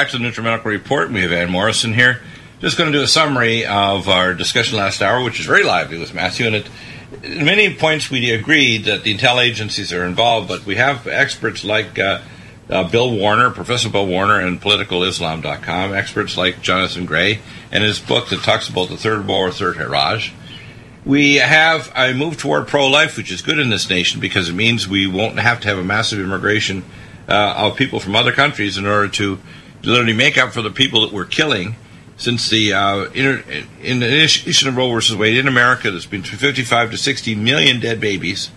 back to the NutriMedical Report. We have Ann Morrison here. Just going to do a summary of our discussion last hour, which is very lively with Matthew. And in many points, we agreed that the intel agencies are involved, but we have experts like uh, uh, Bill Warner, Professor Bill Warner, and PoliticalIslam.com, experts like Jonathan Gray, and his book that talks about the Third War, Third Haraj. We have a move toward pro life, which is good in this nation because it means we won't have to have a massive immigration uh, of people from other countries in order to literally make up for the people that we're killing. Since the uh, in the of Roe versus Wade in America, there's been 55 to 60 million dead babies.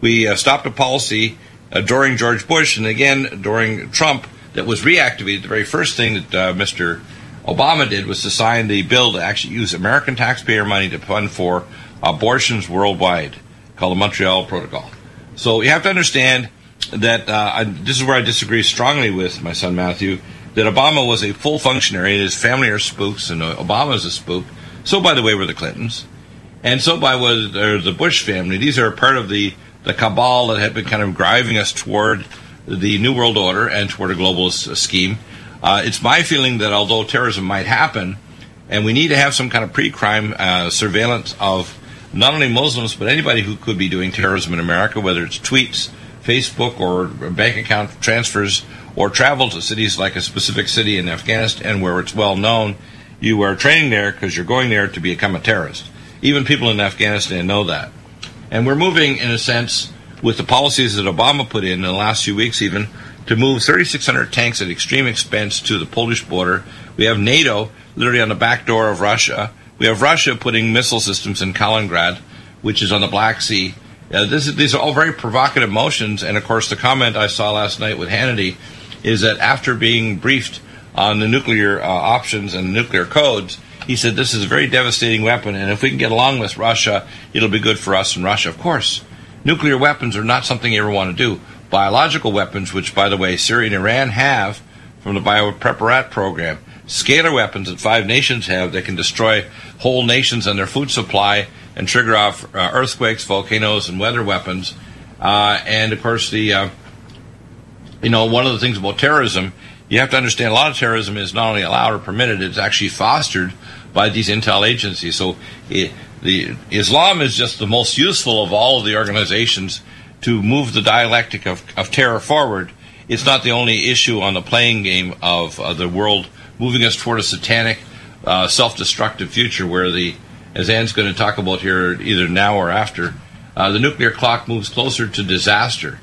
We uh, stopped a policy uh, during George Bush and again during Trump that was reactivated. The very first thing that uh, Mr. Obama did was to sign the bill to actually use American taxpayer money to fund for abortions worldwide, called the Montreal Protocol. So you have to understand that uh, this is where I disagree strongly with my son Matthew. That Obama was a full functionary, and his family are spooks, and Obama is a spook. So, by the way, were the Clintons, and so by was the Bush family. These are part of the the cabal that had been kind of driving us toward the New World Order and toward a globalist scheme. Uh, it's my feeling that although terrorism might happen, and we need to have some kind of pre-crime uh, surveillance of not only Muslims but anybody who could be doing terrorism in America, whether it's tweets, Facebook, or bank account transfers, or travel to cities like a specific city in Afghanistan where it's well known you are training there because you're going there to become a terrorist. Even people in Afghanistan know that. And we're moving, in a sense, with the policies that Obama put in in the last few weeks, even to move 3,600 tanks at extreme expense to the Polish border. We have NATO literally on the back door of Russia. We have Russia putting missile systems in Kaliningrad, which is on the Black Sea. Uh, is, these are all very provocative motions. And of course, the comment I saw last night with Hannity is that after being briefed on the nuclear uh, options and nuclear codes, he said this is a very devastating weapon, and if we can get along with Russia, it'll be good for us and Russia. Of course, nuclear weapons are not something you ever want to do. Biological weapons, which, by the way, Syria and Iran have from the Biopreparat program, scalar weapons that five nations have that can destroy whole nations and their food supply and trigger off uh, earthquakes, volcanoes, and weather weapons. Uh, and of course, the uh, you know one of the things about terrorism, you have to understand a lot of terrorism is not only allowed or permitted; it's actually fostered by these intel agencies. So it, the Islam is just the most useful of all of the organizations to move the dialectic of, of terror forward. It's not the only issue on the playing game of uh, the world moving us toward a satanic, uh, self-destructive future where the, as Ann's going to talk about here, either now or after, uh, the nuclear clock moves closer to disaster.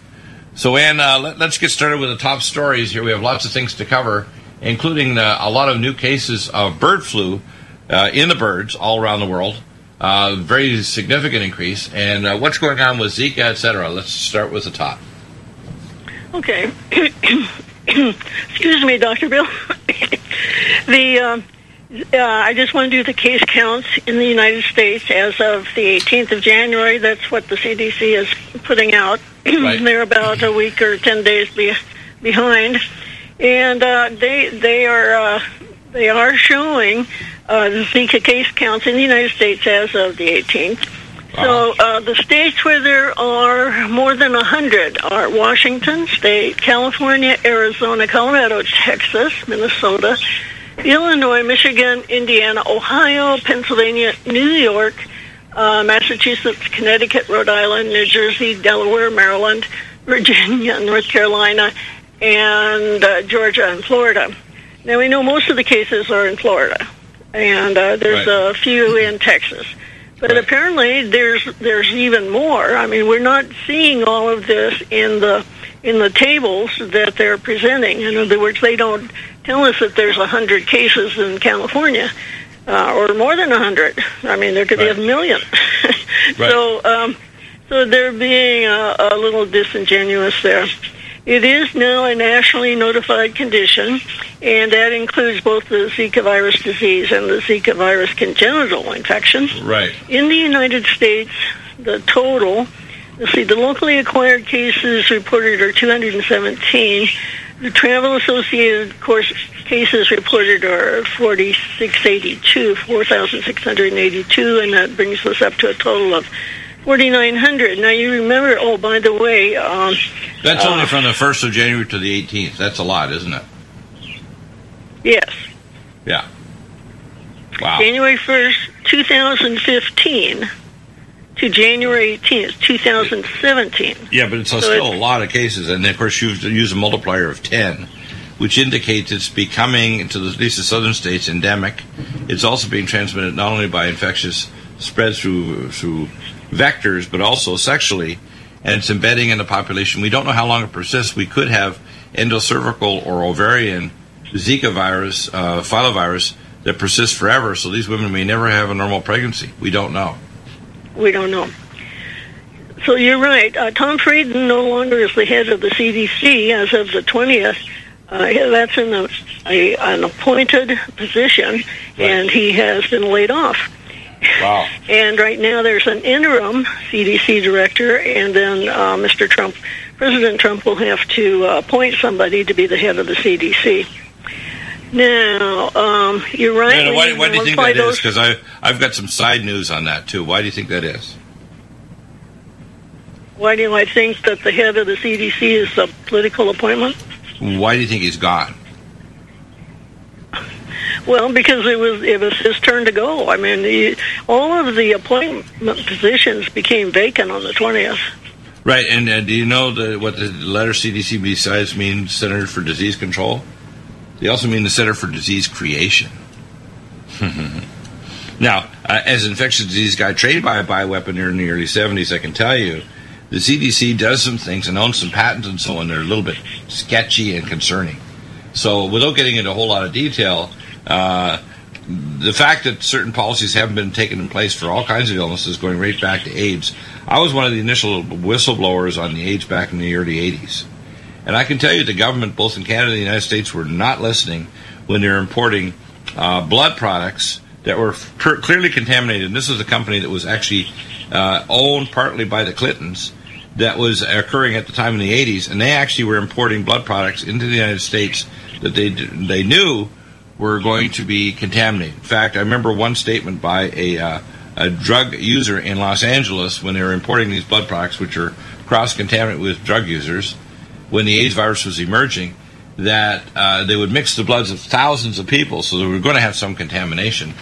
So, Ann, uh, let, us get started with the top stories here. We have lots of things to cover, including uh, a lot of new cases of bird flu uh, in the birds all around the world. Uh, very significant increase. And uh, what's going on with Zika, et cetera? Let's start with the top. Okay. Excuse me, Dr. Bill. the uh, I just want to do the case counts in the United States as of the 18th of January. That's what the CDC is putting out. Right. They're about a week or 10 days be- behind, and uh, they they are uh, they are showing uh, the Zika case counts in the United States as of the 18th. So uh, the states where there are more than 100 are Washington State, California, Arizona, Colorado, Texas, Minnesota, Illinois, Michigan, Indiana, Ohio, Pennsylvania, New York, uh, Massachusetts, Connecticut, Rhode Island, New Jersey, Delaware, Maryland, Virginia, North Carolina, and uh, Georgia and Florida. Now we know most of the cases are in Florida and uh, there's right. a few in Texas. But right. apparently, there's there's even more. I mean, we're not seeing all of this in the in the tables that they're presenting. In other words, they don't tell us that there's a hundred cases in California. Uh, or more than a hundred. I mean, there could right. be a million. right. so, um, so they're being a, a little disingenuous there. It is now a nationally notified condition, and that includes both the Zika virus disease and the Zika virus congenital infection. Right. In the United States, the total, let's see, the locally acquired cases reported are 217. The travel associated course cases reported are 4682, 4,682, and that brings us up to a total of 4,900. Now, you remember, oh, by the way. Um, That's uh, only from the 1st of January to the 18th. That's a lot, isn't it? Yes. Yeah. Wow. January 1st, 2015 to January 18th, 2017. Yeah, but it's so still a lot of cases. And of course, you use a multiplier of 10, which indicates it's becoming, to the, at least the southern states, endemic. It's also being transmitted not only by infectious spread through, through vectors, but also sexually. And it's embedding in the population. We don't know how long it persists. We could have endocervical or ovarian Zika virus, uh, flavivirus, that persists forever. So these women may never have a normal pregnancy. We don't know we don't know. So you're right. Uh, Tom Frieden no longer is the head of the CDC as of the 20th. Uh, that's in a, a, an appointed position, right. and he has been laid off. Wow. And right now there's an interim CDC director, and then uh, Mr. Trump, President Trump will have to uh, appoint somebody to be the head of the CDC. Now, um, you're right. Yeah, why, why do you think that those... is? Because I I've got some side news on that too. Why do you think that is? Why do I think that the head of the CDC is a political appointment? Why do you think he's gone? Well, because it was it was his turn to go. I mean, he, all of the appointment positions became vacant on the twentieth. Right, and uh, do you know the, what the letter CDC besides means Center for Disease Control? They also mean the Center for Disease Creation. now, uh, as an infectious disease guy trained by a bioweapon in the early 70s, I can tell you the CDC does some things and owns some patents and so on. They're a little bit sketchy and concerning. So, without getting into a whole lot of detail, uh, the fact that certain policies haven't been taken in place for all kinds of illnesses, going right back to AIDS. I was one of the initial whistleblowers on the AIDS back in the early 80s. And I can tell you the government, both in Canada and the United States, were not listening when they were importing uh, blood products that were per- clearly contaminated. And this is a company that was actually uh, owned partly by the Clintons that was occurring at the time in the 80s. And they actually were importing blood products into the United States that they, they knew were going to be contaminated. In fact, I remember one statement by a, uh, a drug user in Los Angeles when they were importing these blood products, which are cross contaminated with drug users when the AIDS virus was emerging that uh, they would mix the bloods of thousands of people, so they were going to have some contamination.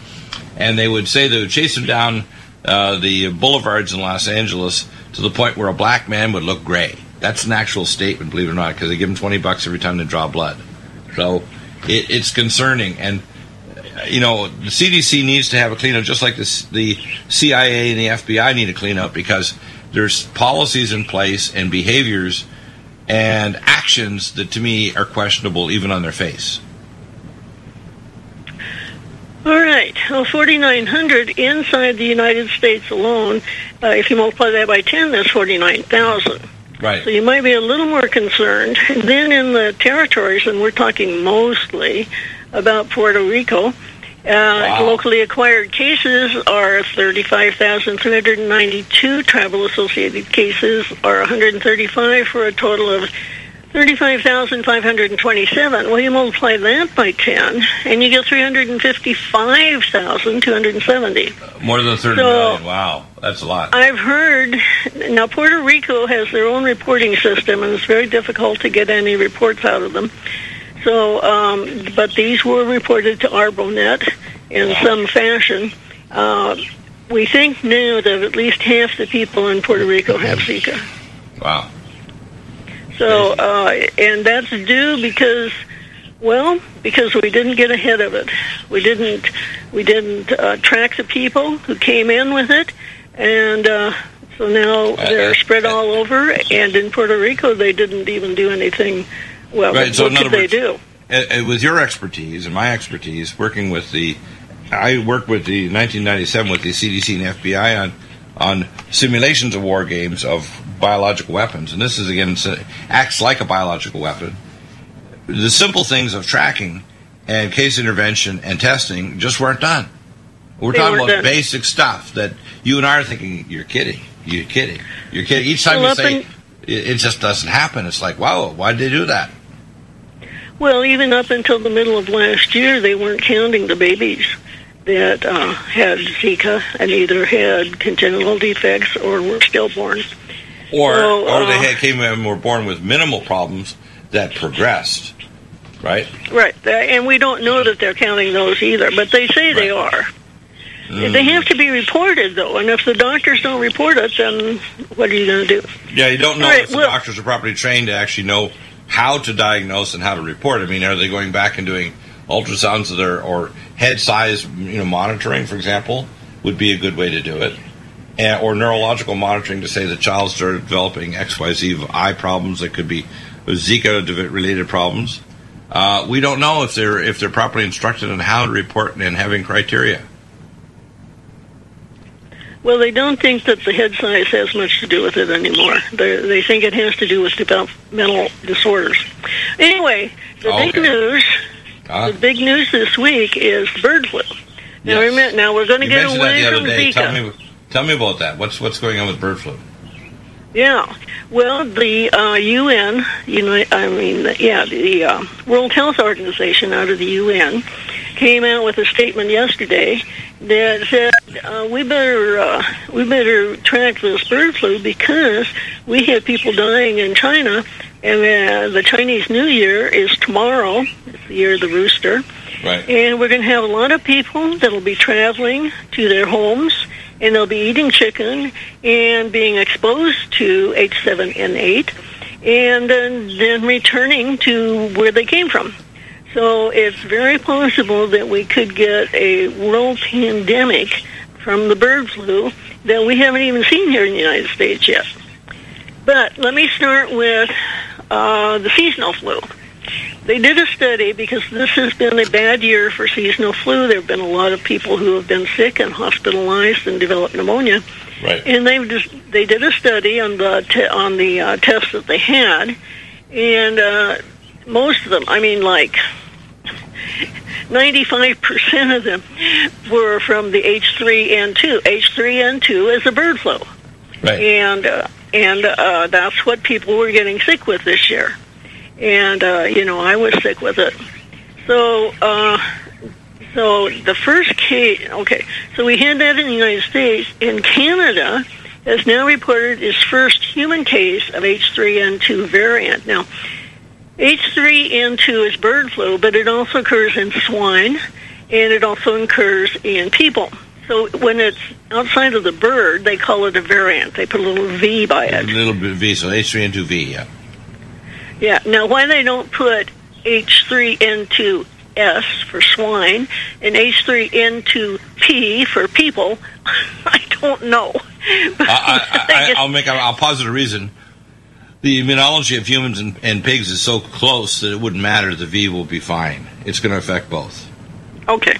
And they would say they would chase them down uh, the boulevards in Los Angeles to the point where a black man would look gray. That's an actual statement, believe it or not, because they give them 20 bucks every time they draw blood. So it, it's concerning. And, you know, the CDC needs to have a cleanup, just like the, the CIA and the FBI need a cleanup, because there's policies in place and behaviors and actions that to me are questionable even on their face. All right. Well, 4,900 inside the United States alone, uh, if you multiply that by 10, that's 49,000. Right. So you might be a little more concerned. Then in the territories, and we're talking mostly about Puerto Rico, uh, wow. Locally acquired cases are 35,392. Travel associated cases are 135 for a total of 35,527. Well, you multiply that by 10, and you get 355,270. More than 30 so, million. Wow, that's a lot. I've heard, now Puerto Rico has their own reporting system, and it's very difficult to get any reports out of them. So, um, but these were reported to ArboNet in some fashion. Uh, we think now that at least half the people in Puerto Rico have Zika. Wow. So, uh, and that's due because, well, because we didn't get ahead of it. We didn't, we didn't uh, track the people who came in with it, and uh, so now uh, they're spread all over. And in Puerto Rico, they didn't even do anything well, right. so what could they do? Uh, uh, with your expertise and my expertise, working with the, I worked with the 1997 with the CDC and FBI on on simulations of war games of biological weapons, and this is again acts like a biological weapon. The simple things of tracking and case intervention and testing just weren't done. We're they talking about done. basic stuff that you and I are thinking, you're kidding, you're kidding, you're kidding. Each time well, you say, in- it just doesn't happen. It's like, wow, why did they do that? Well, even up until the middle of last year, they weren't counting the babies that uh, had Zika and either had congenital defects or were stillborn. Or, so, or they uh, had, came and were born with minimal problems that progressed. Right. Right. And we don't know that they're counting those either, but they say right. they are. Mm. They have to be reported, though, and if the doctors don't report it, then what are you going to do? Yeah, you don't know right, if the well, doctors are properly trained to actually know how to diagnose and how to report. I mean, are they going back and doing ultrasounds of their or head size, you know, monitoring, for example, would be a good way to do it, and, or neurological monitoring to say the child started developing X, Y, Z eye problems that could be Zika related problems. Uh, we don't know if they're if they're properly instructed on how to report and having criteria. Well, they don't think that the head size has much to do with it anymore. They, they think it has to do with developmental disorders. Anyway, the okay. big news, uh, the big news this week is bird flu. Now, yes. remember, now we're going to get away from Zika. Tell me, tell me about that. What's what's going on with bird flu? Yeah, well, the uh, UN, you know, I mean, yeah, the uh, World Health Organization out of the UN came out with a statement yesterday that said uh, we better uh, we better track this bird flu because we have people dying in China, and uh, the Chinese New Year is tomorrow. It's the year of the rooster, right. and we're going to have a lot of people that'll be traveling to their homes, and they'll be eating chicken and being exposed to H7N8, and then returning to where they came from. So it's very possible that we could get a world pandemic from the bird flu that we haven't even seen here in the United States yet. But let me start with uh, the seasonal flu. They did a study because this has been a bad year for seasonal flu. There have been a lot of people who have been sick and hospitalized and developed pneumonia. Right. And they just they did a study on the te- on the uh, tests that they had, and uh, most of them, I mean, like 95% of them were from the H3N2. H3N2 is a bird flu. Right. And, uh, and uh, that's what people were getting sick with this year. And, uh, you know, I was sick with it. So, uh, so the first case, okay, so we had that in the United States. In Canada, has now reported its first human case of H3N2 variant. Now, H3N2 is bird flu, but it also occurs in swine and it also occurs in people. So when it's outside of the bird, they call it a variant. They put a little V by it. A little bit V, so H3N2V, yeah. Yeah. Now, why they don't put H3N2S for swine and H3N2P for people, I don't know. I, will make. I'll posit a reason the immunology of humans and, and, pigs is so close that it wouldn't matter. The V will be fine. It's going to affect both. Okay.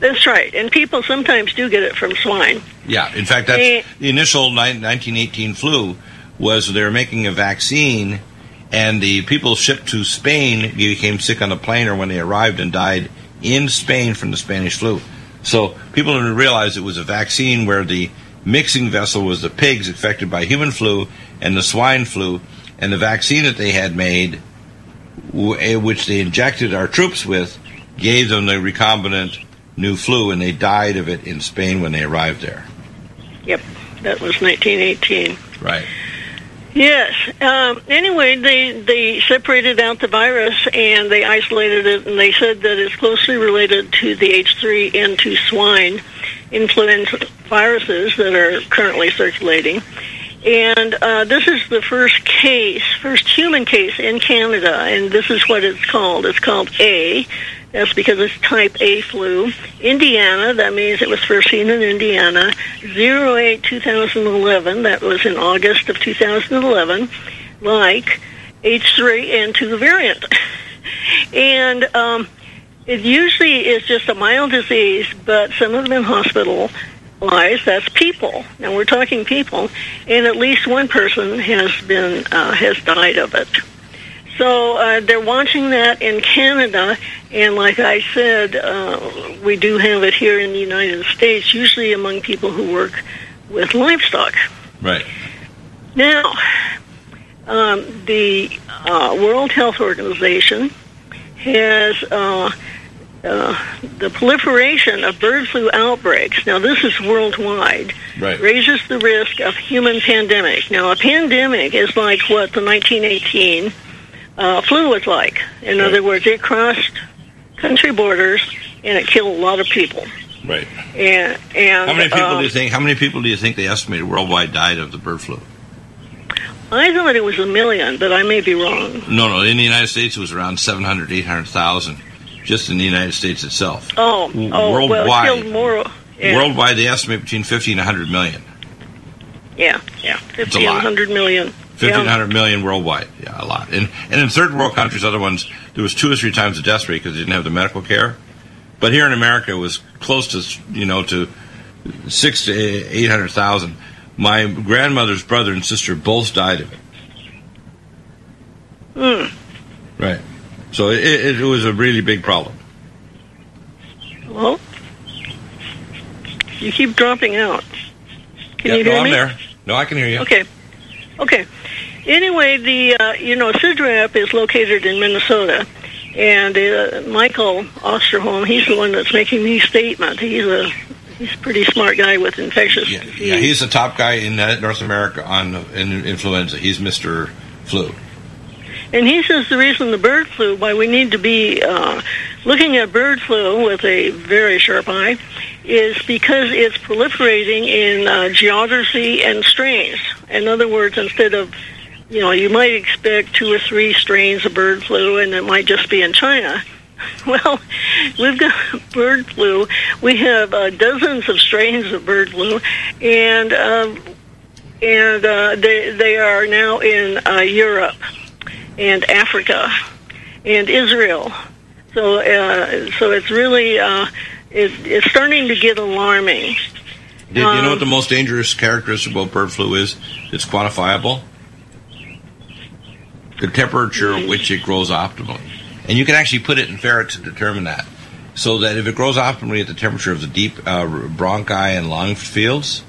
That's right. And people sometimes do get it from swine. Yeah. In fact, that's and, the initial 1918 flu was they were making a vaccine and the people shipped to Spain became sick on the plane or when they arrived and died in Spain from the Spanish flu. So people didn't realize it was a vaccine where the mixing vessel was the pigs affected by human flu and the swine flu, and the vaccine that they had made, eh, which they injected our troops with, gave them the recombinant new flu, and they died of it in Spain when they arrived there. Yep, that was 1918. Right. Yes. Um, anyway, they they separated out the virus and they isolated it, and they said that it's closely related to the H3N2 swine influenza viruses that are currently circulating. And uh, this is the first case, first human case in Canada, and this is what it's called. It's called A. That's because it's type A flu. Indiana, that means it was first seen in Indiana. 08 2011, that was in August of 2011, like H3N2 variant. and um, it usually is just a mild disease, but some of them hospital lies, that's people. Now we're talking people, and at least one person has been uh, has died of it. So uh, they're watching that in Canada, and like I said, uh, we do have it here in the United States, usually among people who work with livestock. Right. Now, um, the uh, World Health Organization has uh, uh, the proliferation of bird flu outbreaks, now this is worldwide, right. raises the risk of human pandemic. Now, a pandemic is like what the 1918 uh, flu was like. In Right. other words, it crossed country borders and it killed a lot of people. Right. And and How many people uh, do you think? How many people do you think they estimated worldwide died of the bird flu? I thought it was a million, but I may be wrong. No, no. In the United States, it was around 700, 800,000, just in the United States itself. Oh, oh, well, worldwide. it killed more. Yeah, Worldwide, they estimate between 50 and 100 million. yeah, yeah, a fifty and lot. hundred million. 50 yeah. and 100 million worldwide. Yeah, a lot. And, and in third world countries, other ones, there was two or three times the death rate because they didn't have the medical care. But here in America, it was close to, you know, to six to 800,000. My grandmother's brother and sister both died of it. Hmm. Right. So it, it, it was a really big problem. Well, you keep dropping out. Can yeah, you no, hear I'm me? there. No, I can hear you. Okay. Okay. Anyway, the uh, you know CIDRAP is located in Minnesota, and uh, Michael Osterholm, he's the one that's making these statements. He's a he's a pretty smart guy with infectious Yeah, disease. yeah, he's the top guy in uh, North America on in influenza. He's Mr. Flu. And he says the reason the bird flu, why we need to be uh, looking at bird flu with a very sharp eye, is because it's proliferating in uh, geography and strains. In other words, instead of, you know, you might expect two or three strains of bird flu and it might just be in China. Well, we've got bird flu. We have uh, dozens of strains of bird flu, and um, and uh, they they are now in uh, Europe and Africa and Israel. So uh, so it's really uh, it, it's starting to get alarming. Did you know Um, what the most dangerous characteristic about bird flu is? It's quantifiable. The temperature at which it grows optimally. And you can actually put it in ferrets to determine that. So that if it grows optimally at the temperature of the deep uh, bronchi and lung fields,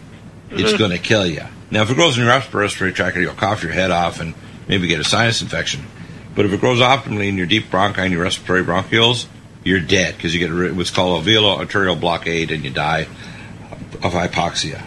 it's going to kill you. Now, if it grows in your respiratory tract, you'll cough your head off and maybe get a sinus infection. But if it grows optimally in your deep bronchi and your respiratory bronchioles, you're dead because you get what's called alveolar arterial blockade and you die of hypoxia.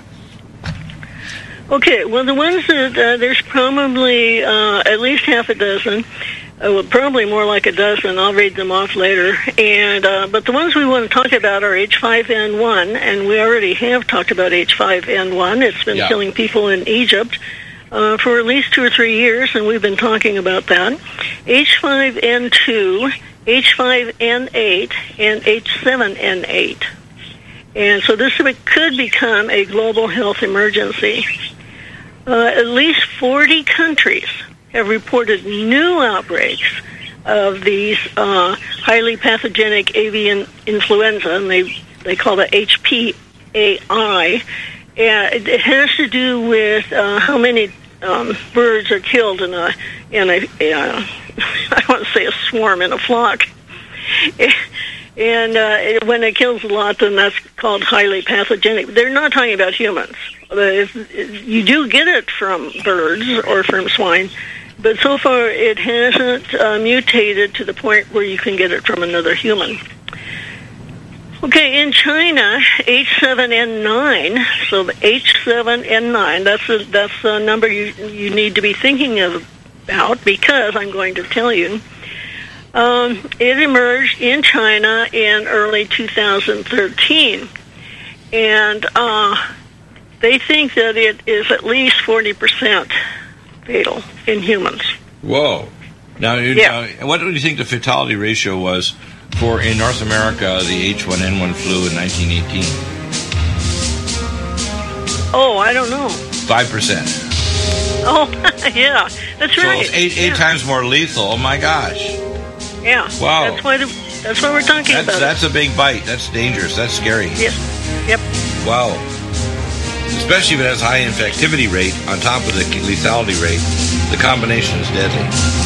Okay, well, the ones that uh, there's probably uh, at least half a dozen, uh, well, probably more like a dozen. I'll read them off later. And uh, but the ones we want to talk about are H5N1, and we already have talked about H5N1. It's been Yeah. killing people in Egypt. Uh, for at least two or three years, and we've been talking about that. H5N2, H5N8, and H7N8. And so this could become a global health emergency. Uh, at least 40 countries have reported new outbreaks of these uh, highly pathogenic avian influenza, and they, they call it HPAI. And it has to do with uh, how many um, birds are killed in a in a, uh, I want to say a swarm in a flock. And uh, it- when it kills a lot, then that's called highly pathogenic. They're not talking about humans. Uh, if- You do get it from birds or from swine, but so far it hasn't uh, mutated to the point where you can get it from another human. Okay, in China, H7N9, so the H7N9, that's the, that's the number you, you need to be thinking of, about because I'm going to tell you. Um, it emerged in China in early 2013, and uh, they think that it is at least 40% fatal in humans. Whoa. Now, Yeah. uh, what do you think the fatality ratio was for in North America the H1N1 flu in 1918? Oh, I don't know. Five percent. Oh, yeah, that's So right. it's eight eight yeah. times more lethal. Oh my gosh. Yeah. Wow. That's why. The, that's why we're talking That's about that's a big bite. That's dangerous. That's scary. it. Yes. Yep. Wow. Especially if it has high infectivity rate on top of the lethality rate, the combination is deadly.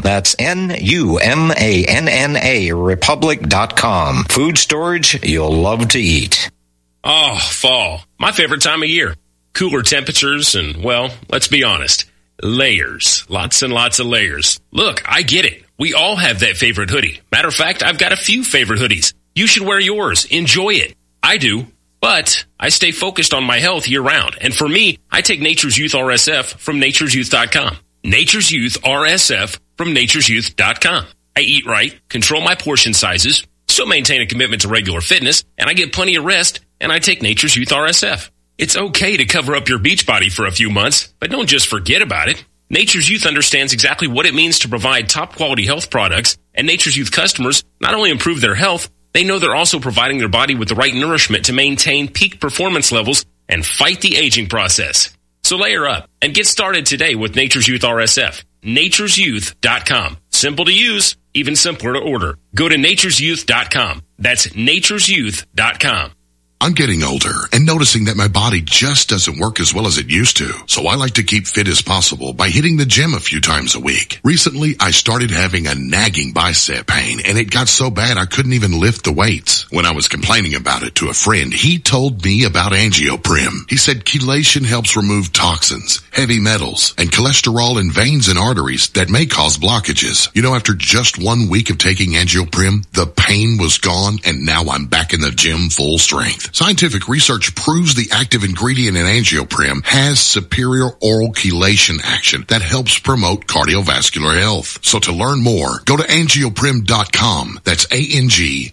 That's N-U-M-A NNA Republic.com. Food storage you'll love to eat. Oh, fall. My favorite time of year. Cooler temperatures and, well, let's be honest, layers. Lots and lots of layers. Look, I get it. We all have that favorite hoodie. Matter of fact, I've got a few favorite hoodies. You should wear yours. Enjoy it. I do. But I stay focused on my health year round. And for me, I take Nature's Youth RSF from nature'syouth.com. Nature's Youth RSF from nature'syouth.com. I eat right, control my portion sizes, still maintain a commitment to regular fitness, and I get plenty of rest, and I take Nature's Youth RSF. It's okay to cover up your beach body for a few months, but don't just forget about it. Nature's Youth understands exactly what it means to provide top quality health products, and Nature's Youth customers not only improve their health, they know they're also providing their body with the right nourishment to maintain peak performance levels and fight the aging process. So layer up and get started today with Nature's Youth RSF. Nature'sYouth.com. Simple to use, even simpler to order. Go to nature'syouth.com. That's nature'syouth.com. I'm getting older and noticing that my body just doesn't work as well as it used to. So I like to keep fit as possible by hitting the gym a few times a week. Recently, I started having a nagging bicep pain and it got so bad I couldn't even lift the weights. When I was complaining about it to a friend, he told me about angioprim. He said chelation helps remove toxins, heavy metals, and cholesterol in veins and arteries that may cause blockages. You know, after just one week of taking angioprim, the pain was gone and now I'm back in the gym full strength. Scientific research proves the active ingredient in angioprim has superior oral chelation action that helps promote cardiovascular health. So to learn more, go to angioprim.com. That's A-N-G-I-O-P-R-I-M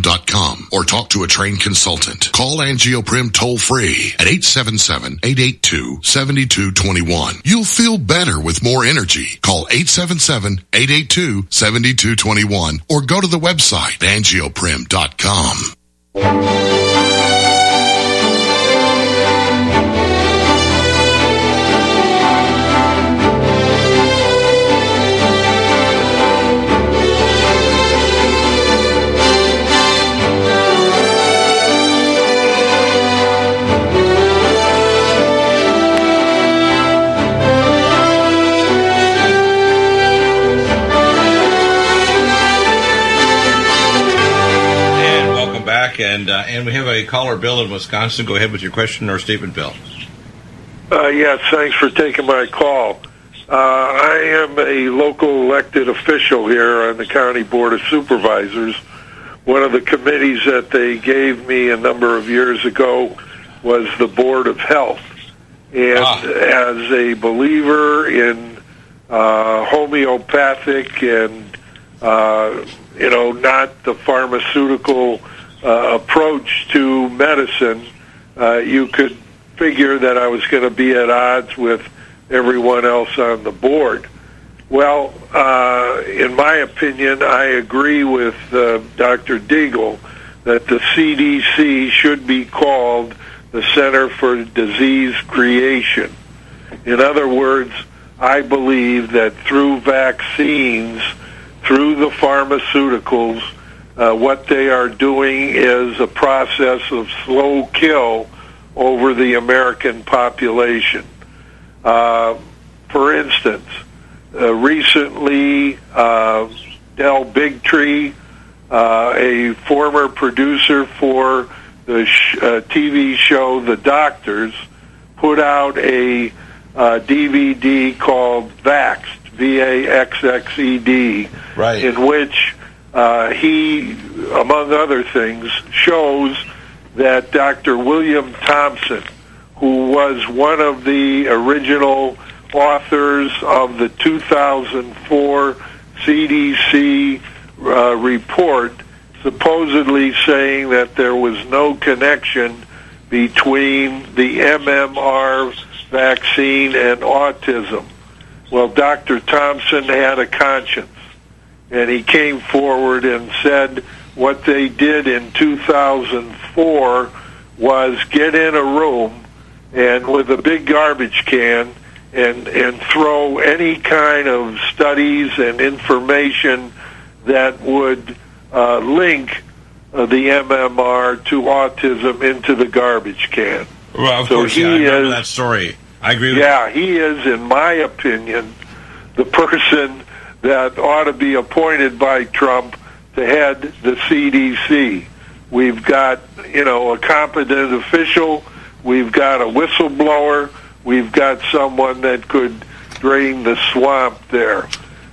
dot com or talk to a trained consultant. Call Angioprim toll free at 877-882-7221. You'll feel better with more energy. Call 877-882-7221 or go to the website angioprim.com. And back. And uh, and we have a caller, Bill, in Wisconsin. Go ahead with your question or statement, Bill. Uh, yes, thanks for taking my call. Uh, I am a local elected official here on the County Board of Supervisors. One of the committees that they gave me a number of years ago was the Board of Health. And Ah. as a believer in uh, homeopathic and, uh, you know, not the pharmaceutical uh, approach to medicine, uh, you could figure that I was going to be at odds with everyone else on the board. Well, uh, in my opinion, I agree with uh, Dr. Deagle that the CDC should be called the Center for Disease Creation. In other words, I believe that through vaccines, through the pharmaceuticals, uh, what they are doing is a process of slow kill over the American population. Uh, for instance, uh, recently, uh, Del Bigtree, uh, a former producer for the sh- uh, TV show The Doctors, put out a uh, DVD called Vaxxed, V-A-X-X-E-D, Right. in which uh, he, among other things, shows that Dr. William Thompson, who was one of the original authors of the 2004 CDC uh, report, supposedly saying that there was no connection between the MMR vaccine and autism. Well, Dr. Thompson had a conscience, and he came forward and said what they did in 2004 was get in a room and with a big garbage can and and throw any kind of studies and information that would uh, link uh, the MMR to autism into the garbage can. Well, of so course, yeah, I remember is, that story. I agree. yeah, he is, in my opinion, the person that ought to be appointed by Trump to head the CDC. We've got, you know, a competent official. We've got a whistleblower we've got someone that could drain the swamp there.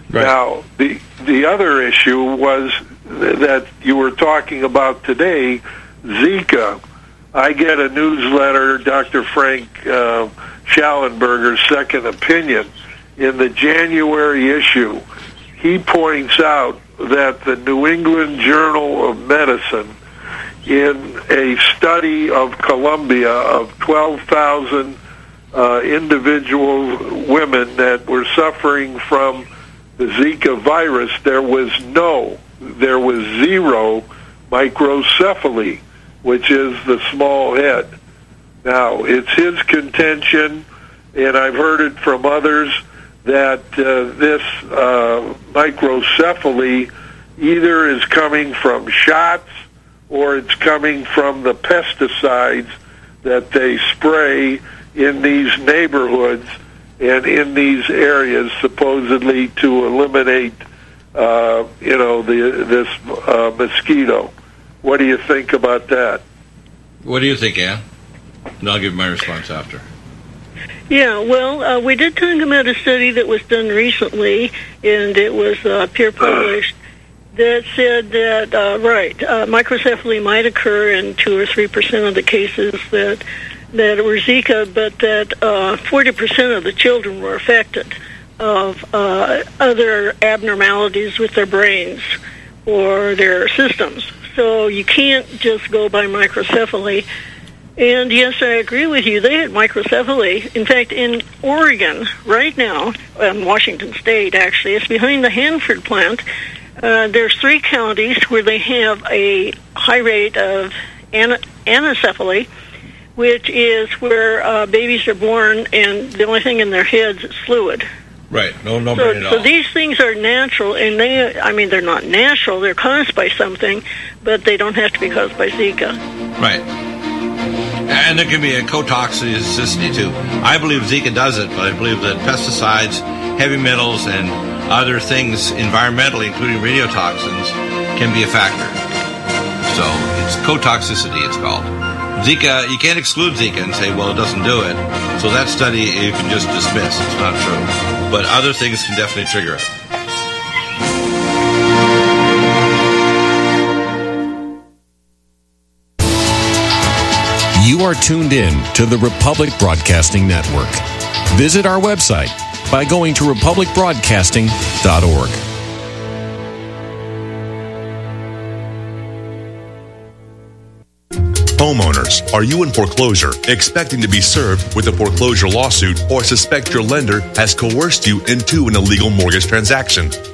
Right. Now, the the other issue was that you were talking about today, Zika. I get a newsletter, Dr. Frank uh, Shallenberger's Second Opinion. In the January issue, he points out that the New England Journal of Medicine, in a study of Colombia of 12,000 uh, individual women that were suffering from the Zika virus, there was no, there was zero microcephaly, which is the small head. Now, it's his contention, and I've heard it from others, that uh, this uh, microcephaly either is coming from shots or it's coming from the pesticides that they spray in these neighborhoods and in these areas supposedly to eliminate uh, you know the this uh, mosquito. What do you think about that? What do you think, Ann? And I'll give my response after. Yeah, well, uh, we did talk about a study that was done recently, and it was uh, peer published, that said that, uh, right, uh, microcephaly might occur in 2 or 3% of the cases that that were Zika, but that uh, 40% of the children were affected of uh, other abnormalities with their brains or their systems. So you can't just go by microcephaly. And yes, I agree with you. They had microcephaly. In fact, in Oregon right now, in Washington State, actually, it's behind the Hanford plant. Uh, there's three counties where they have a high rate of an- anencephaly, which is where uh, babies are born and the only thing in their heads is fluid. Right. No, no so. So these things are natural, and they, I mean, they're not natural. They're caused by something, but they don't have to be caused by Zika. Right. And there can be a co-toxicity too. I believe Zika does it, but I believe that pesticides, heavy metals, and other things environmentally, including radiotoxins, can be a factor. So it's co-toxicity, it's called. Zika, you can't exclude Zika and say, well, it doesn't do it. So that study you can just dismiss. It's not true. But other things can definitely trigger it. You are tuned in to the Republic Broadcasting Network. Visit our website by going to republicbroadcasting.org. Homeowners, are you in foreclosure, expecting to be served with a foreclosure lawsuit, or suspect your lender has coerced you into an illegal mortgage transaction?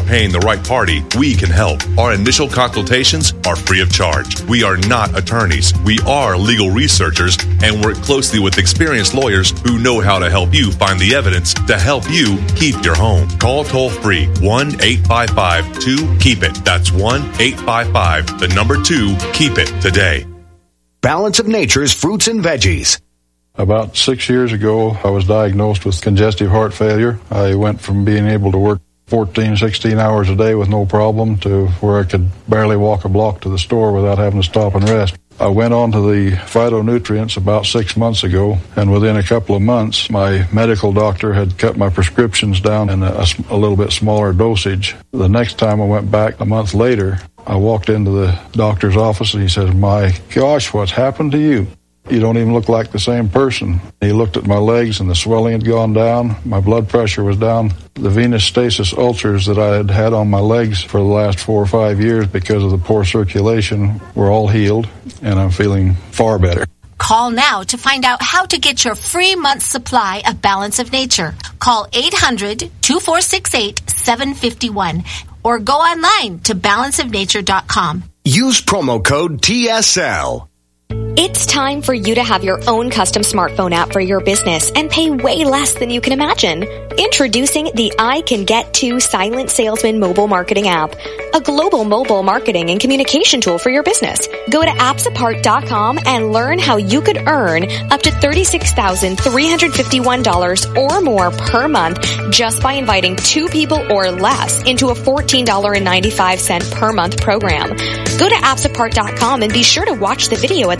paying the right party, we can help. Our initial consultations are free of charge. We are not attorneys. We are legal researchers and work closely with experienced lawyers who know how to help you find the evidence to help you keep your home. Call toll free 1 855 2 KEEP IT. That's 1 855 the number 2 KEEP IT today. Balance of Nature's fruits and veggies. About six years ago, I was diagnosed with congestive heart failure. I went from being able to work 14, 16 hours a day with no problem to where I could barely walk a block to the store without having to stop and rest. I went on to the phytonutrients about six months ago, and within a couple of months, my medical doctor had cut my prescriptions down in a, a little bit smaller dosage. The next time I went back a month later, I walked into the doctor's office and he said, My gosh, what's happened to you? You don't even look like the same person. He looked at my legs and the swelling had gone down. My blood pressure was down. The venous stasis ulcers that I had had on my legs for the last four or five years because of the poor circulation were all healed, and I'm feeling far better. Call now to find out how to get your free month supply of Balance of Nature. Call 800 2468 751 or go online to balanceofnature.com. Use promo code TSL. It's time for you to have your own custom smartphone app for your business and pay way less than you can imagine. Introducing the I Can Get To Silent Salesman mobile marketing app, a global mobile marketing and communication tool for your business. Go to appsapart.com and learn how you could earn up to $36,351 or more per month just by inviting two people or less into a $14.95 per month program. Go to appsapart.com and be sure to watch the video at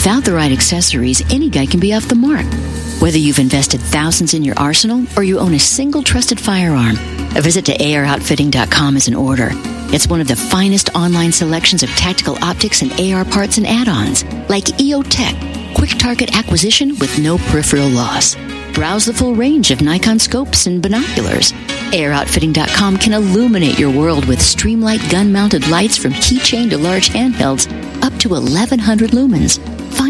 Without the right accessories, any guy can be off the mark. Whether you've invested thousands in your arsenal or you own a single trusted firearm, a visit to AROutfitting.com is an order. It's one of the finest online selections of tactical optics and AR parts and add-ons, like EOTech, quick target acquisition with no peripheral loss. Browse the full range of Nikon scopes and binoculars. AROutfitting.com can illuminate your world with Streamlight gun-mounted lights from keychain to large handhelds up to 1100 lumens. Find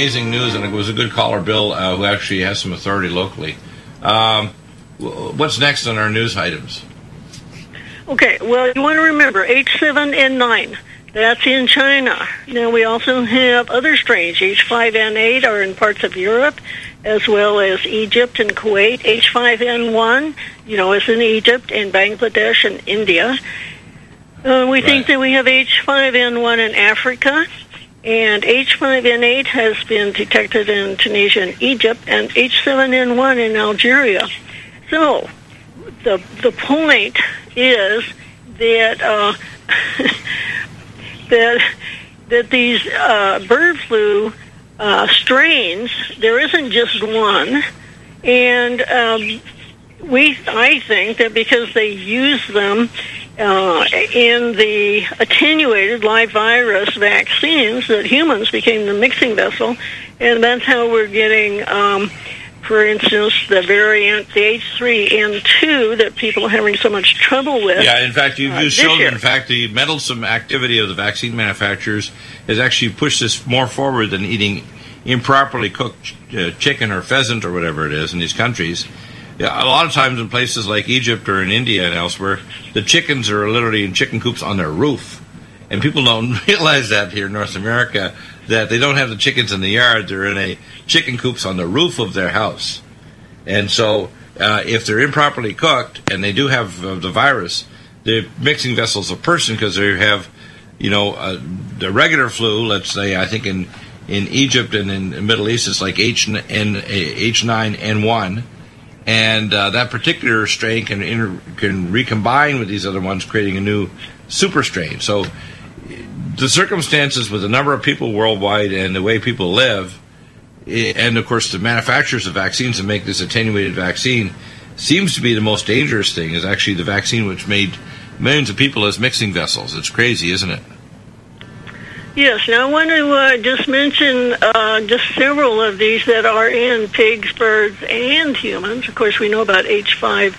amazing news, and it was a good caller, Bill, uh, who actually has some authority locally. Um, what's next on our news items? Okay, well, you want to remember H7N9. That's in China. Now, we also have other strains. H5N8 are in parts of Europe, as well as Egypt and Kuwait. H5N1, you know, is in Egypt and Bangladesh and India. Uh, we right. think that we have H5N1 in Africa, and H5N8 has been detected in Tunisia and Egypt, and H7N1 in Algeria. So, the the point is that uh, that that these uh, bird flu uh, strains, there isn't just one, and um, we I think that because they use them uh, in the attenuated live virus vaccines that humans became the mixing vessel, and that's how we're getting, um, for instance, the variant, the H3N2 that people are having so much trouble with. Yeah, in fact, you've uh, shown, in fact, the meddlesome activity of the vaccine manufacturers has actually pushed this more forward than eating improperly cooked uh, chicken or pheasant or whatever it is in these countries yeah, a lot of times in places like Egypt or in India and elsewhere, the chickens are literally in chicken coops on their roof. And people don't realize that here in North America, that they don't have the chickens in the yard, they're in a chicken coops on the roof of their house. And so, uh, if they're improperly cooked and they do have uh, the virus, the mixing vessels a person because they have, you know, uh, the regular flu. Let's say, I think in in Egypt and in the Middle East, it's like H H9N1, and uh, that particular strain can inter- can recombine with these other ones, creating a new super strain. So the circumstances with the number of people worldwide and the way people live, and of course the manufacturers of vaccines that make this attenuated vaccine, seems to be the most dangerous thing. Is actually the vaccine which made millions of people as mixing vessels. It's crazy, isn't it? Yes, now I want to uh, just mention uh, just several of these that are in pigs, birds, and humans. Of course, we know about H5N1,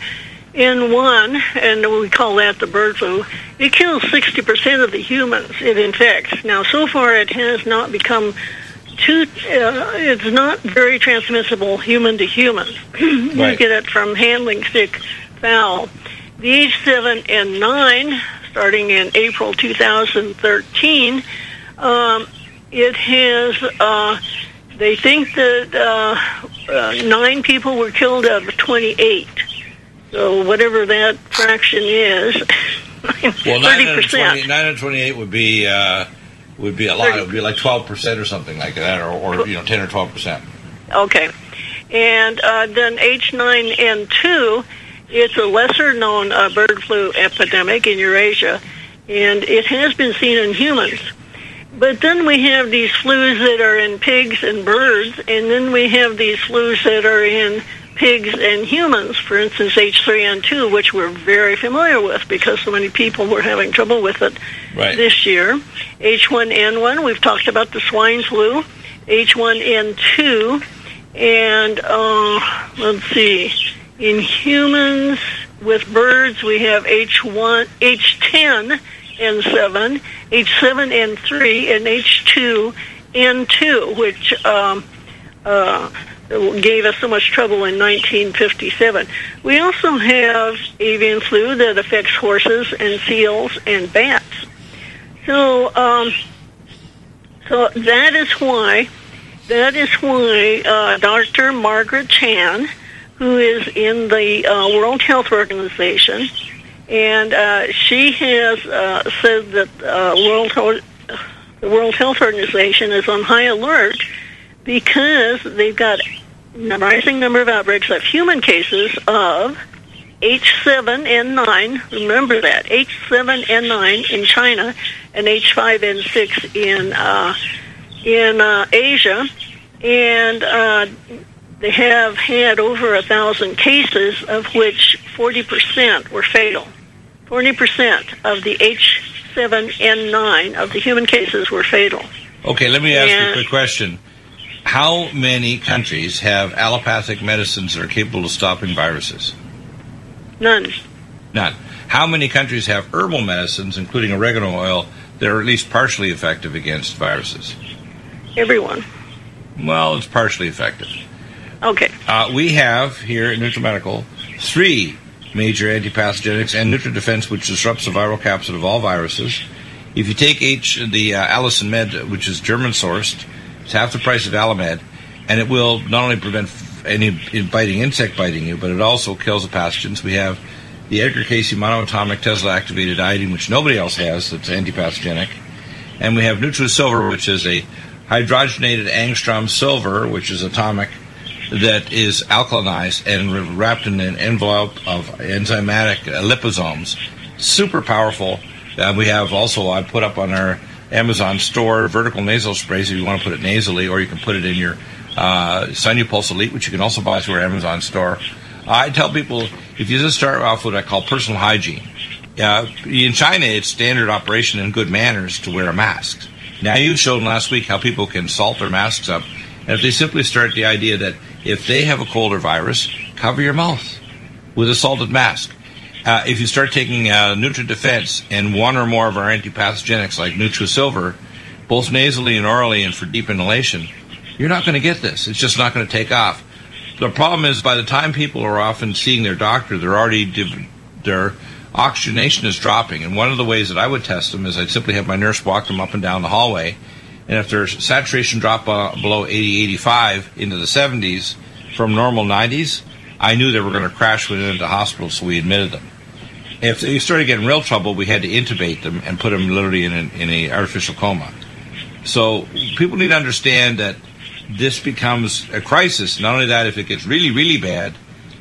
and we call that the bird flu. It kills 60% of the humans it infects. Now, so far, it has not become too, uh, it's not very transmissible human to human. you Right. get it from handling sick fowl. The H7N9, starting in April 2013, um, it has, uh, they think that uh, uh, nine people were killed out of 28. So whatever that fraction is, Well, nine out 30%. 20 nine out of twenty-eight would be uh, would be a lot. It would be like twelve percent or something like that, or, or you know, ten or twelve percent. Okay. And uh, then H9N2, it's a lesser known uh, bird flu epidemic in Eurasia, and it has been seen in humans. But then we have these flus that are in pigs and birds, and then we have these flus that are in pigs and humans, for instance, H3N2, which we're very familiar with because so many people were having trouble with it Right. this year. H1N1, we've talked about the swine flu. H1N2, and uh, let's see, in humans with birds we have H1, H10 N7, H7 N3, and H2 N2, which um, uh, gave us so much trouble in 1957. We also have avian flu that affects horses and seals and bats. So, um, so that is why, that is why uh, Dr. Margaret Chan, who is in the uh, World Health Organization, and uh, she has uh, said that uh, World Health, the World Health Organization is on high alert because they've got a rising number of outbreaks of human cases of H7N9, remember that, H7N9 in China and H5N6 in uh, in uh, Asia, and uh, they have had over a thousand cases, of which 40% were fatal. 40% of the H7N9 of the human cases were fatal. Okay, let me ask you a quick question. How many countries have allopathic medicines that are capable of stopping viruses? None. None. How many countries have herbal medicines, including oregano oil, that are at least partially effective against viruses? Everyone. Well, it's partially effective. Okay. Uh, we have here at Neutral NutriMedical three major antipathogenics and neutral NutriDefense, which disrupts the viral capsid of all viruses. If you take H, the uh, Allison Med, which is German sourced, it's half the price of Alamed, and it will not only prevent any biting insect biting you, but it also kills the pathogens. We have the Edgar Cayce monoatomic Tesla activated iodine, which nobody else has, that's antipathogenic. And we have NutriSilver, which is a hydrogenated angstrom silver, which is atomic, that is alkalinized and wrapped in an envelope of enzymatic uh, liposomes. Super powerful. Uh, we have also, I put up on our Amazon store vertical nasal sprays if you want to put it nasally, or you can put it in your uh, Sinupulse Elite, which you can also buy through our Amazon store. I tell people if you just start off with what I call personal hygiene. Uh, in China, it's standard operation and good manners to wear a mask. Now, you showed last week how people can salt their masks up. And if they simply start the idea that if they have a cold or virus, cover your mouth with a salted mask. Uh, if you start taking uh, NutriDefense and one or more of our antipathogenics like NutriSilver, both nasally and orally and for deep inhalation, you're not going to get this. It's just not going to take off. The problem is by the time people are often seeing their doctor, they're already div- their oxygenation is dropping. And one of the ways that I would test them is I'd simply have my nurse walk them up and down the hallway, and if their saturation dropped uh, below 80, 85 into the 70s from normal 90s, I knew they were going to crash when into hospital, so we admitted them. If they started getting real trouble, we had to intubate them and put them literally in an in a artificial coma. So people need to understand that this becomes a crisis. Not only that, if it gets really, really bad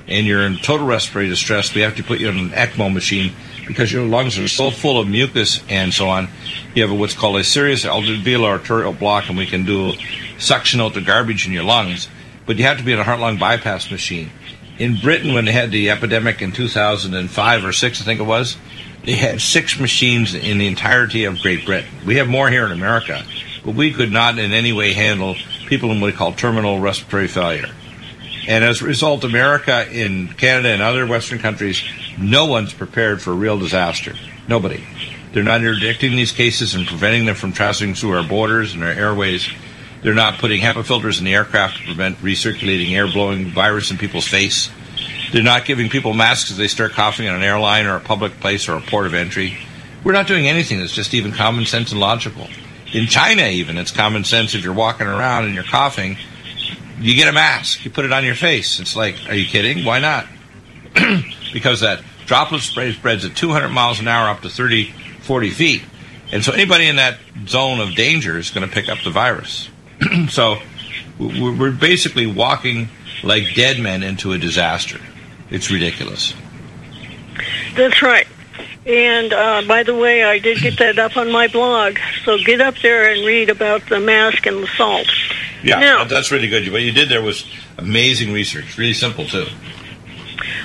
and you're in total respiratory distress, we have to put you on an ECMO machine because your lungs are so full of mucus and so on. You have what's called a serious alveolar arterial block, and we can do suction out the garbage in your lungs. But you have to be in a heart lung bypass machine. In Britain, when they had the epidemic in 2005 or 6, I think it was, they had six machines in the entirety of Great Britain. We have more here in America, but we could not in any way handle people in what we call terminal respiratory failure. And as a result, America, in Canada, and other Western countries, no one's prepared for a real disaster. Nobody. They're not interdicting these cases and preventing them from traversing through our borders and our airways. They're not putting HEPA filters in the aircraft to prevent recirculating air blowing virus in people's face. They're not giving people masks as they start coughing on an airline or a public place or a port of entry. We're not doing anything that's just even common sense and logical. In China, even, it's common sense if you're walking around and you're coughing, you get a mask, you put it on your face. It's like, are you kidding? Why not? because that droplet spray spreads at 200 miles an hour up to 30, 40 feet. And so anybody in that zone of danger is going to pick up the virus. so we're basically walking like dead men into a disaster. It's ridiculous. That's right. And uh, by the way, I did get that up on my blog. So get up there and read about the mask and the salt. Yeah, Now- that's really good. What you did there was amazing research. Really simple, too.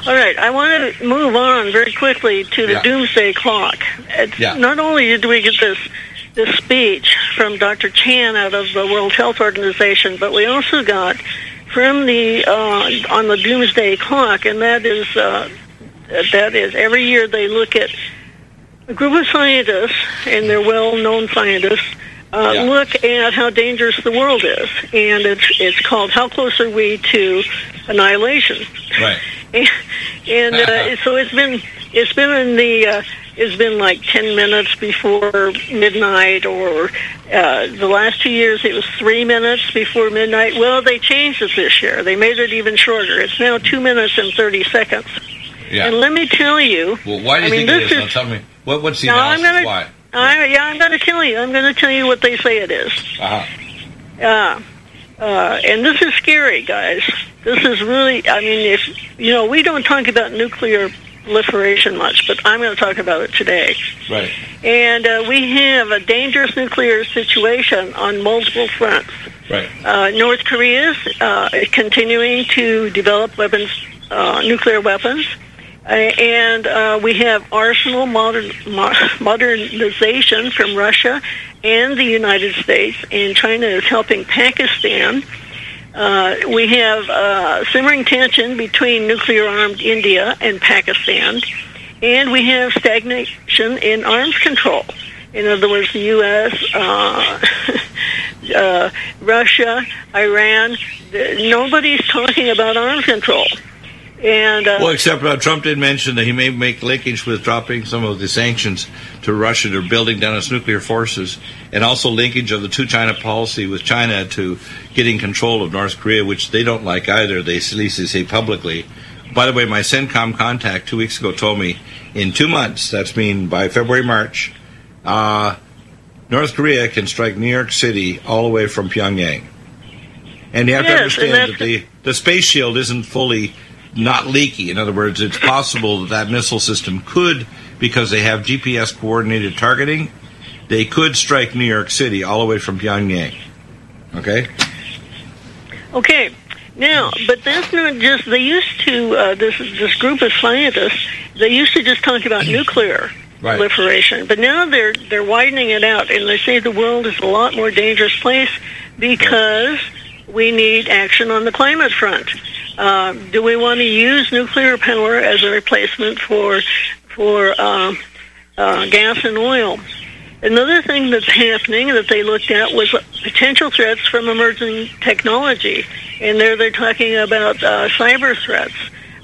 All right, I want to move on very quickly to the Yeah. doomsday clock. Yeah. Not only did we get this this speech from Dr. Chan out of the World Health Organization, but we also got from the uh, on the doomsday clock, and that is uh, that is every year they look at a group of scientists, and they're well-known scientists. Uh, Yeah. Look at how dangerous the world is, and it's it's called "How Close Are We to Annihilation?" Right. and, and uh, so it's been it's been in the uh, it's been like ten minutes before midnight, or uh, the last two years it was three minutes before midnight. Well, they changed it this year. They made it even shorter. It's now two minutes and thirty seconds. Yeah. And let me tell you, Well, why do you I mean, think it this is? is- Now tell me. What, what's the No, I'm analysis? gonna- Why? I, yeah, I'm going to tell you. I'm going to tell you what they say it is. Uh-huh. Uh, uh, and this is scary, guys. This is really, I mean, if, you know, we don't talk about nuclear proliferation much, but I'm going to talk about it today. Right. And uh, we have a dangerous nuclear situation on multiple fronts. Right. Uh, North Korea is uh, continuing to develop weapons, uh, nuclear weapons. Uh, and uh, we have arsenal modern, modernization from Russia and the United States, and China is helping Pakistan. Uh, we have uh, simmering tension between nuclear armed India and Pakistan, and we have stagnation in arms control. In other words, the U.S., uh, uh, Russia, Iran, nobody's talking about arms control. And uh, Well, except uh, Trump did mention that he may make linkage with dropping some of the sanctions to Russia to building down its nuclear forces, and also linkage of the two China policy with China to getting control of North Korea, which they don't like either. They at least they say publicly. By the way, my CENTCOM contact two weeks ago told me in two months, that's mean by February March, uh, North Korea can strike New York City all the way from Pyongyang. And you have to Yes, and understand that the, the space shield isn't fully not leaky. In other words, it's possible that that missile system could, because they have GPS coordinated targeting, they could strike New York City all the way from Pyongyang. Okay? Okay. Now, but that's not just. They used to uh, this this group of scientists. They used to just talk about nuclear Right. proliferation, but now they're they're widening it out, and they say the world is a lot more dangerous place because we need action on the climate front. Uh, do we want to use nuclear power as a replacement for for um, uh, gas and oil? Another thing that's happening that they looked at was potential threats from emerging technology, and there they're talking about uh, cyber threats,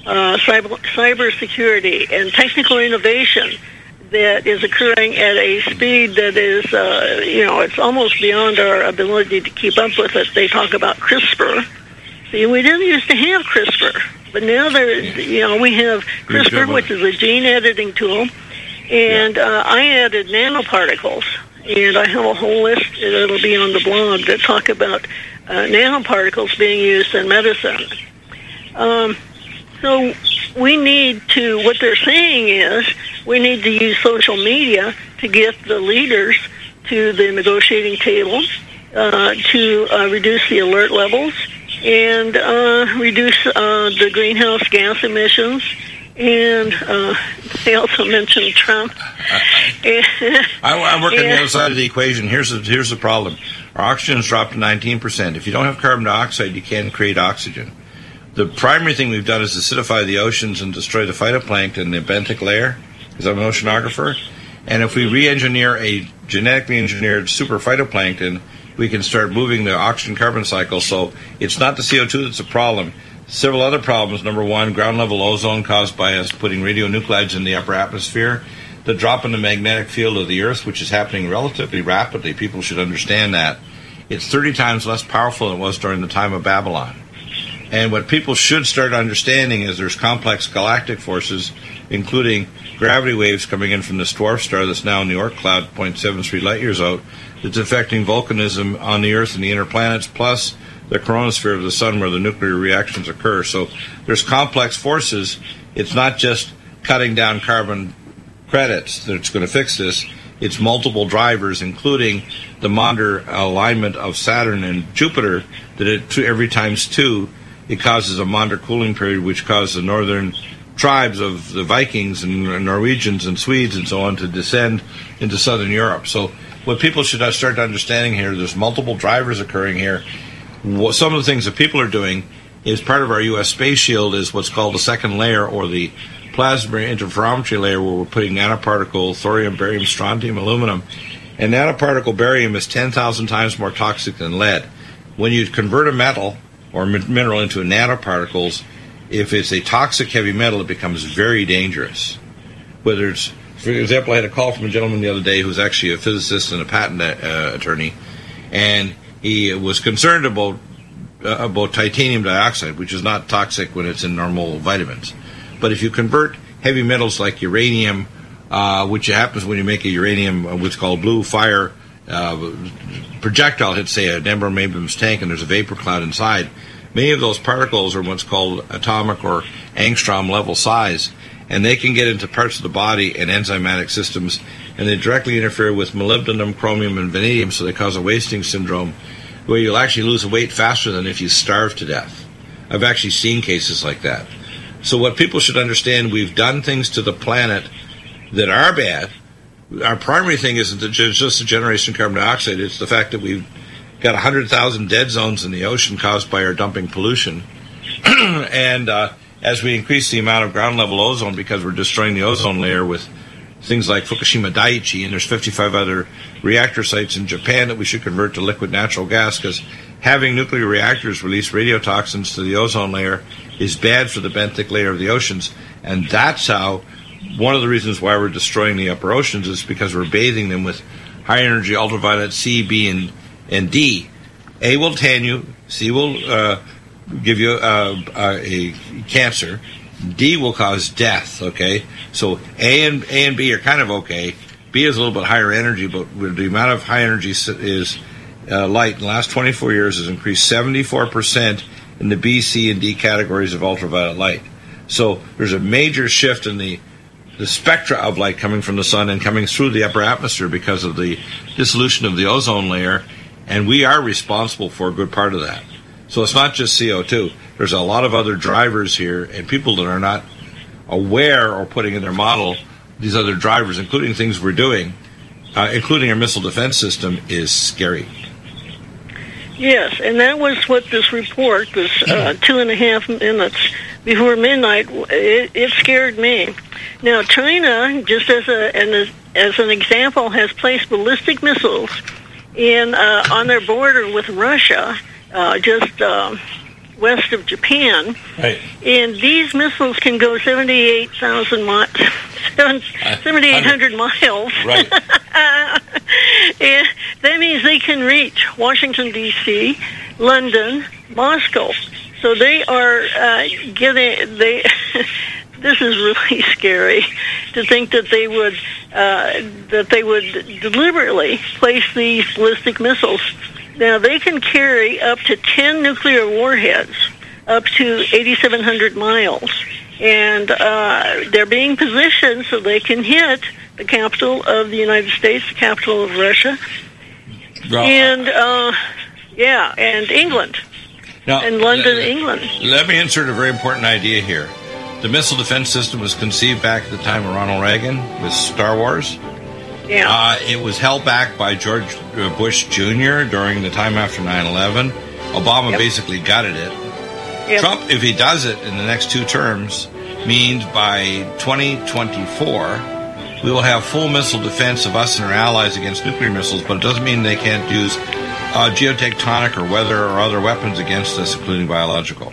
uh, cyber, cyber security, and technical innovation that is occurring at a speed that is, uh, you know, it's almost beyond our ability to keep up with it. They talk about CRISPR. We didn't used to have CRISPR, but now there is, you know, we have CRISPR, which is a gene editing tool, and uh, I added nanoparticles and I have a whole list that'll be on the blog that talk about uh, nanoparticles being used in medicine. Um, so we need to, what they're saying is, we need to use social media to get the leaders to the negotiating table uh, to uh, reduce the alert levels and uh, reduce uh, the greenhouse gas emissions. And uh, they also mentioned Trump. I, am on the other side of the equation. Here's the, here's the problem. Our oxygen's dropped to 19%. If you don't have carbon dioxide, you can't create oxygen. The primary thing we've done is acidify the oceans and destroy the phytoplankton, the benthic layer, because I'm an oceanographer. And if we re-engineer a genetically engineered super phytoplankton, we can start moving the oxygen carbon cycle. So it's not the CO2 that's a problem. Several other problems. Number one, ground level ozone caused by us putting radionuclides in the upper atmosphere. The drop in the magnetic field of the Earth, which is happening relatively rapidly. People should understand that. It's 30 times less powerful than it was during the time of Babylon. And what people should start understanding is there's complex galactic forces, including gravity waves coming in from this dwarf star that's now in the Oort cloud, 0.73 light years out, that's affecting volcanism on the Earth and the inner planets, plus the chromosphere of the sun where the nuclear reactions occur. So there's complex forces. It's not just cutting down carbon credits that's going to fix this. It's multiple drivers, including the Maunder alignment of Saturn and Jupiter, that it every times two, it causes a Maunder cooling period, which causes the northern tribes of the Vikings and Norwegians and Swedes and so on to descend into southern Europe. So what people should start understanding here, there's multiple drivers occurring here. Some of the things that people are doing is part of our U.S. space shield is what's called the second layer or the plasma interferometry layer where we're putting nanoparticle thorium, barium, strontium, aluminum. And nanoparticle barium is 10,000 times more toxic than lead. When you convert a metal or mineral into nanoparticles, if it's a toxic heavy metal, it becomes very dangerous. Whether it's for example, I had a call from a gentleman the other day who's actually a physicist and a patent uh, attorney, and he was concerned about uh, about titanium dioxide, which is not toxic when it's in normal vitamins. But if you convert heavy metals like uranium, uh, which happens when you make a uranium, uh, what's called blue fire uh, projectile, hit say an Ember Abrams tank, and there's a vapor cloud inside. Many of those particles are what's called atomic or angstrom level size, and they can get into parts of the body and enzymatic systems, and they directly interfere with molybdenum, chromium, and vanadium, so they cause a wasting syndrome where you'll actually lose weight faster than if you starve to death. I've actually seen cases like that. So, what people should understand, we've done things to the planet that are bad. Our primary thing isn't just the generation of carbon dioxide, it's the fact that we've got 100,000 dead zones in the ocean caused by our dumping pollution. and uh, as we increase the amount of ground level ozone because we're destroying the ozone layer with things like Fukushima Daiichi, and there's 55 other reactor sites in Japan that we should convert to liquid natural gas because having nuclear reactors release radiotoxins to the ozone layer is bad for the benthic layer of the oceans, and that's how one of the reasons why we're destroying the upper oceans is because we're bathing them with high energy ultraviolet C, B, and, and D. A will tan you, C will uh, give you a, a, a cancer. D will cause death. Okay, so A and A and B are kind of okay. B is a little bit higher energy, but the amount of high energy is uh, light in the last 24 years has increased 74 percent in the B, C, and D categories of ultraviolet light. So there's a major shift in the the spectra of light coming from the sun and coming through the upper atmosphere because of the dissolution of the ozone layer, and we are responsible for a good part of that. So it's not just CO2. There's a lot of other drivers here, and people that are not aware or putting in their model these other drivers, including things we're doing, uh, including our missile defense system, is scary. Yes, and that was what this report this uh, two and a half minutes before midnight. It, it scared me. Now, China, just as a an, as an example, has placed ballistic missiles in uh, on their border with Russia uh, just uh, west of Japan. Right. And these missiles can go 78,000 miles. 7,800 miles. Right. and that means they can reach Washington, D.C., London, Moscow. So they are uh, getting, they, this is really scary to think that they would uh, that they would deliberately place these ballistic missiles. Now they can carry up to ten nuclear warheads, up to 8,700 miles, and uh, they're being positioned so they can hit the capital of the United States, the capital of Russia, and uh, yeah, and England, Now, and London, let- England. Let me insert a very important idea here. The missile defense system was conceived back at the time of Ronald Reagan with Star Wars. Yeah. Uh, it was held back by George uh, Bush Jr. during the time after 9 11. Obama Yep. basically gutted it. Yep. Trump, if he does it in the next two terms, means by 2024 we will have full missile defense of us and our allies against nuclear missiles, but it doesn't mean they can't use uh, geotectonic or weather or other weapons against us, including biological.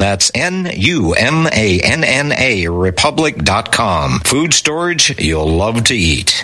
That's N-U-M-A-N-N-A Republic.com. Food storage you'll love to eat.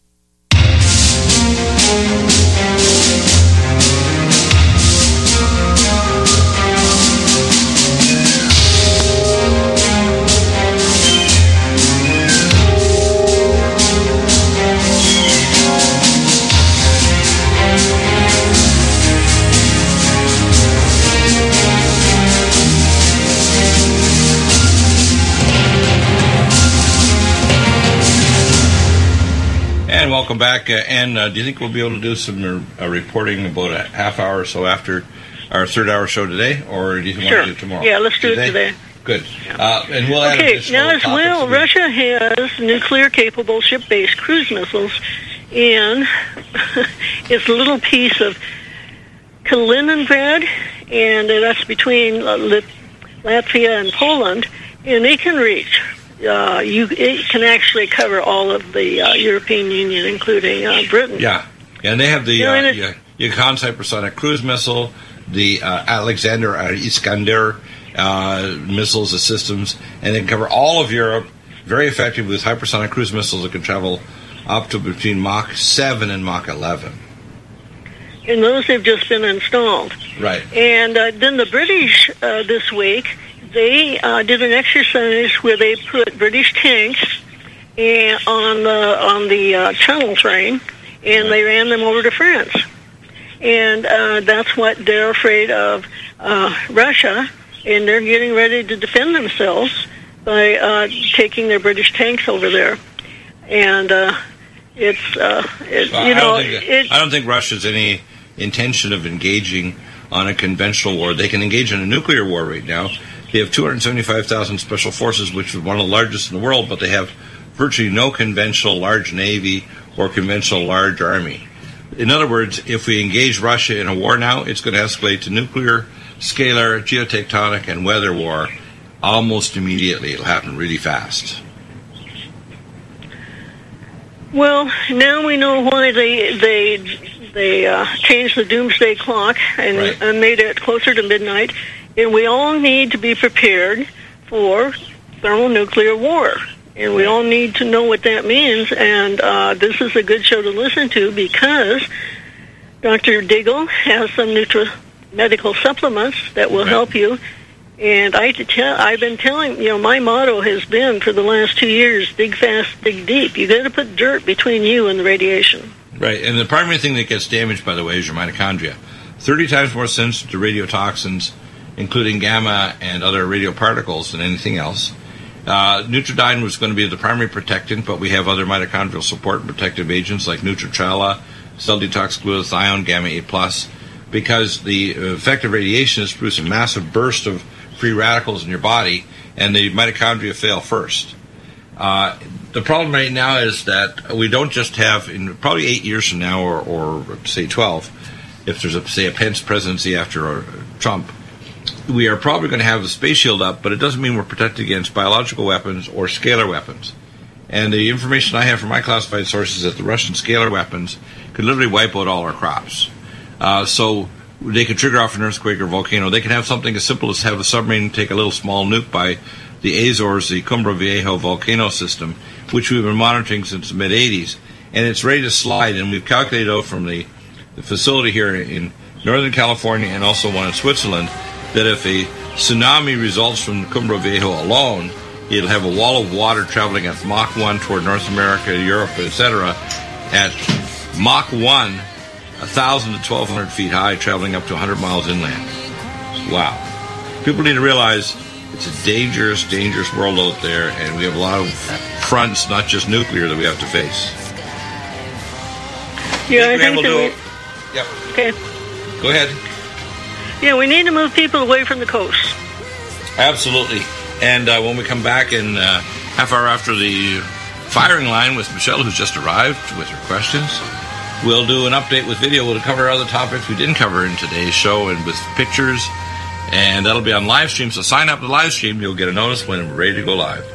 And welcome back. Uh, and uh, do you think we'll be able to do some uh, reporting about a half hour or so after our third hour show today, or do you want Sure. to do it tomorrow? Yeah, let's do it today. Good. Uh, and we'll Okay, now as well, Russia has nuclear-capable ship-based cruise missiles, and it's a little piece of Kaliningrad, and that's between uh, Latvia and Poland, and they can reach. Uh, you, it can actually cover all of the uh, European Union, including uh, Britain. Yeah. And they have the You know, uh, yeah, hypersonic cruise missile, the uh, Alexander Iskander uh, missiles, the systems, and they can cover all of Europe very effective with hypersonic cruise missiles that can travel up to between Mach 7 and Mach 11. and those have just been installed. Right. And uh, then the British uh, this week they uh, did an exercise where they put British tanks and on the on the uh, Channel train, and they ran them over to France. And uh, that's what they're afraid of uh, Russia, and they're getting ready to defend themselves by uh, taking their British tanks over there. And uh, it's uh, it, Well, you I know don't think, I don't think Russia's any intention of engaging on a conventional war. They can engage in a nuclear war right now. They have 275,000 special forces, which is one of the largest in the world, but they have virtually no conventional large navy or conventional large army. In other words, if we engage Russia in a war now, it's going to escalate to nuclear, scalar, geotectonic, and weather war almost immediately. It'll happen really fast. Well, now we know why they they they uh, changed the doomsday clock and, Right. and made it closer to midnight, and we all need to be prepared for thermonuclear war. And we all need to know what that means. And uh, this is a good show to listen to because Dr. Deagle has some nutri- medical supplements that will help you. And I to tell, I've been telling you know my motto has been for the last two years: dig fast, dig deep. You got to put dirt between you and the radiation. Right, and the primary thing that gets damaged, by the way, is your mitochondria. 30 times more sensitive to radiotoxins, including gamma and other radio particles, than anything else. Uh, was going to be the primary protectant, but we have other mitochondrial support and protective agents like Nutricella, cell detox glutathione, gamma A+, because the effect of radiation is produce a massive burst of free radicals in your body, and the mitochondria fail first. Uh, the problem right now is that we don't just have, in probably eight years from now, or, or say 12, if there's a, say a Pence presidency after uh, Trump, we are probably going to have the space shield up, but it doesn't mean we're protected against biological weapons or scalar weapons. And the information I have from my classified sources is that the Russian scalar weapons could literally wipe out all our crops. Uh, so they could trigger off an earthquake or volcano. They can have something as simple as have a submarine take a little small nuke by the Azores, the Cumbre Vieja volcano system, which we've been monitoring since the mid 80s, and it's ready to slide. And we've calculated out from the, the facility here in Northern California and also one in Switzerland that if a tsunami results from Cumbre Vieja alone, it'll have a wall of water traveling at Mach 1 toward North America, Europe, etc. At Mach 1, 1,000 to 1,200 feet high, traveling up to 100 miles inland. Wow. People need to realize it's a dangerous, dangerous world out there, and we have a lot of fronts, not just nuclear, that we have to face. Yeah, I Graham think will that do Yep. okay. Go ahead. Yeah, we need to move people away from the coast. Absolutely. And uh, when we come back in uh, half hour after the firing line with Michelle, who's just arrived with her questions, we'll do an update with video. We'll cover other topics we didn't cover in today's show and with pictures. And that'll be on live stream. So sign up to the live stream. You'll get a notice when we're ready to go live.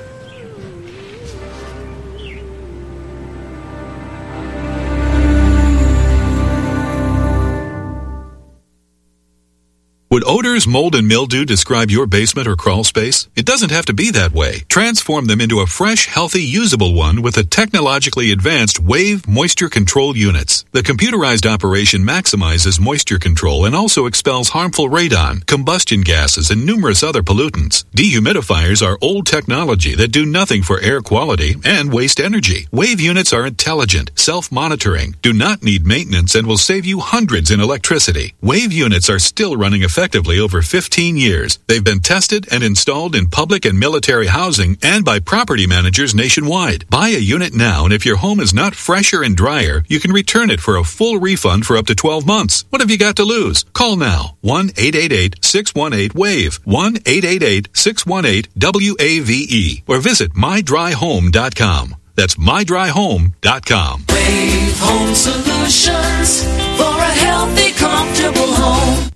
Would odors, mold, and mildew describe your basement or crawl space? It doesn't have to be that way. Transform them into a fresh, healthy, usable one with the technologically advanced Wave Moisture Control Units. The computerized operation maximizes moisture control and also expels harmful radon, combustion gases, and numerous other pollutants. Dehumidifiers are old technology that do nothing for air quality and waste energy. Wave units are intelligent, self-monitoring, do not need maintenance, and will save you hundreds in electricity. Wave units are still running effectively over 15 years. They've been tested and installed in public and military housing and by property managers nationwide. Buy a unit now, and if your home is not fresher and drier, you can return it for a full refund for up to 12 months. What have you got to lose? Call now 1 888 618 WAVE, 1 888 618 WAVE, or visit mydryhome.com. That's mydryhome.com. Wave Home Solutions for a healthy, comfortable home.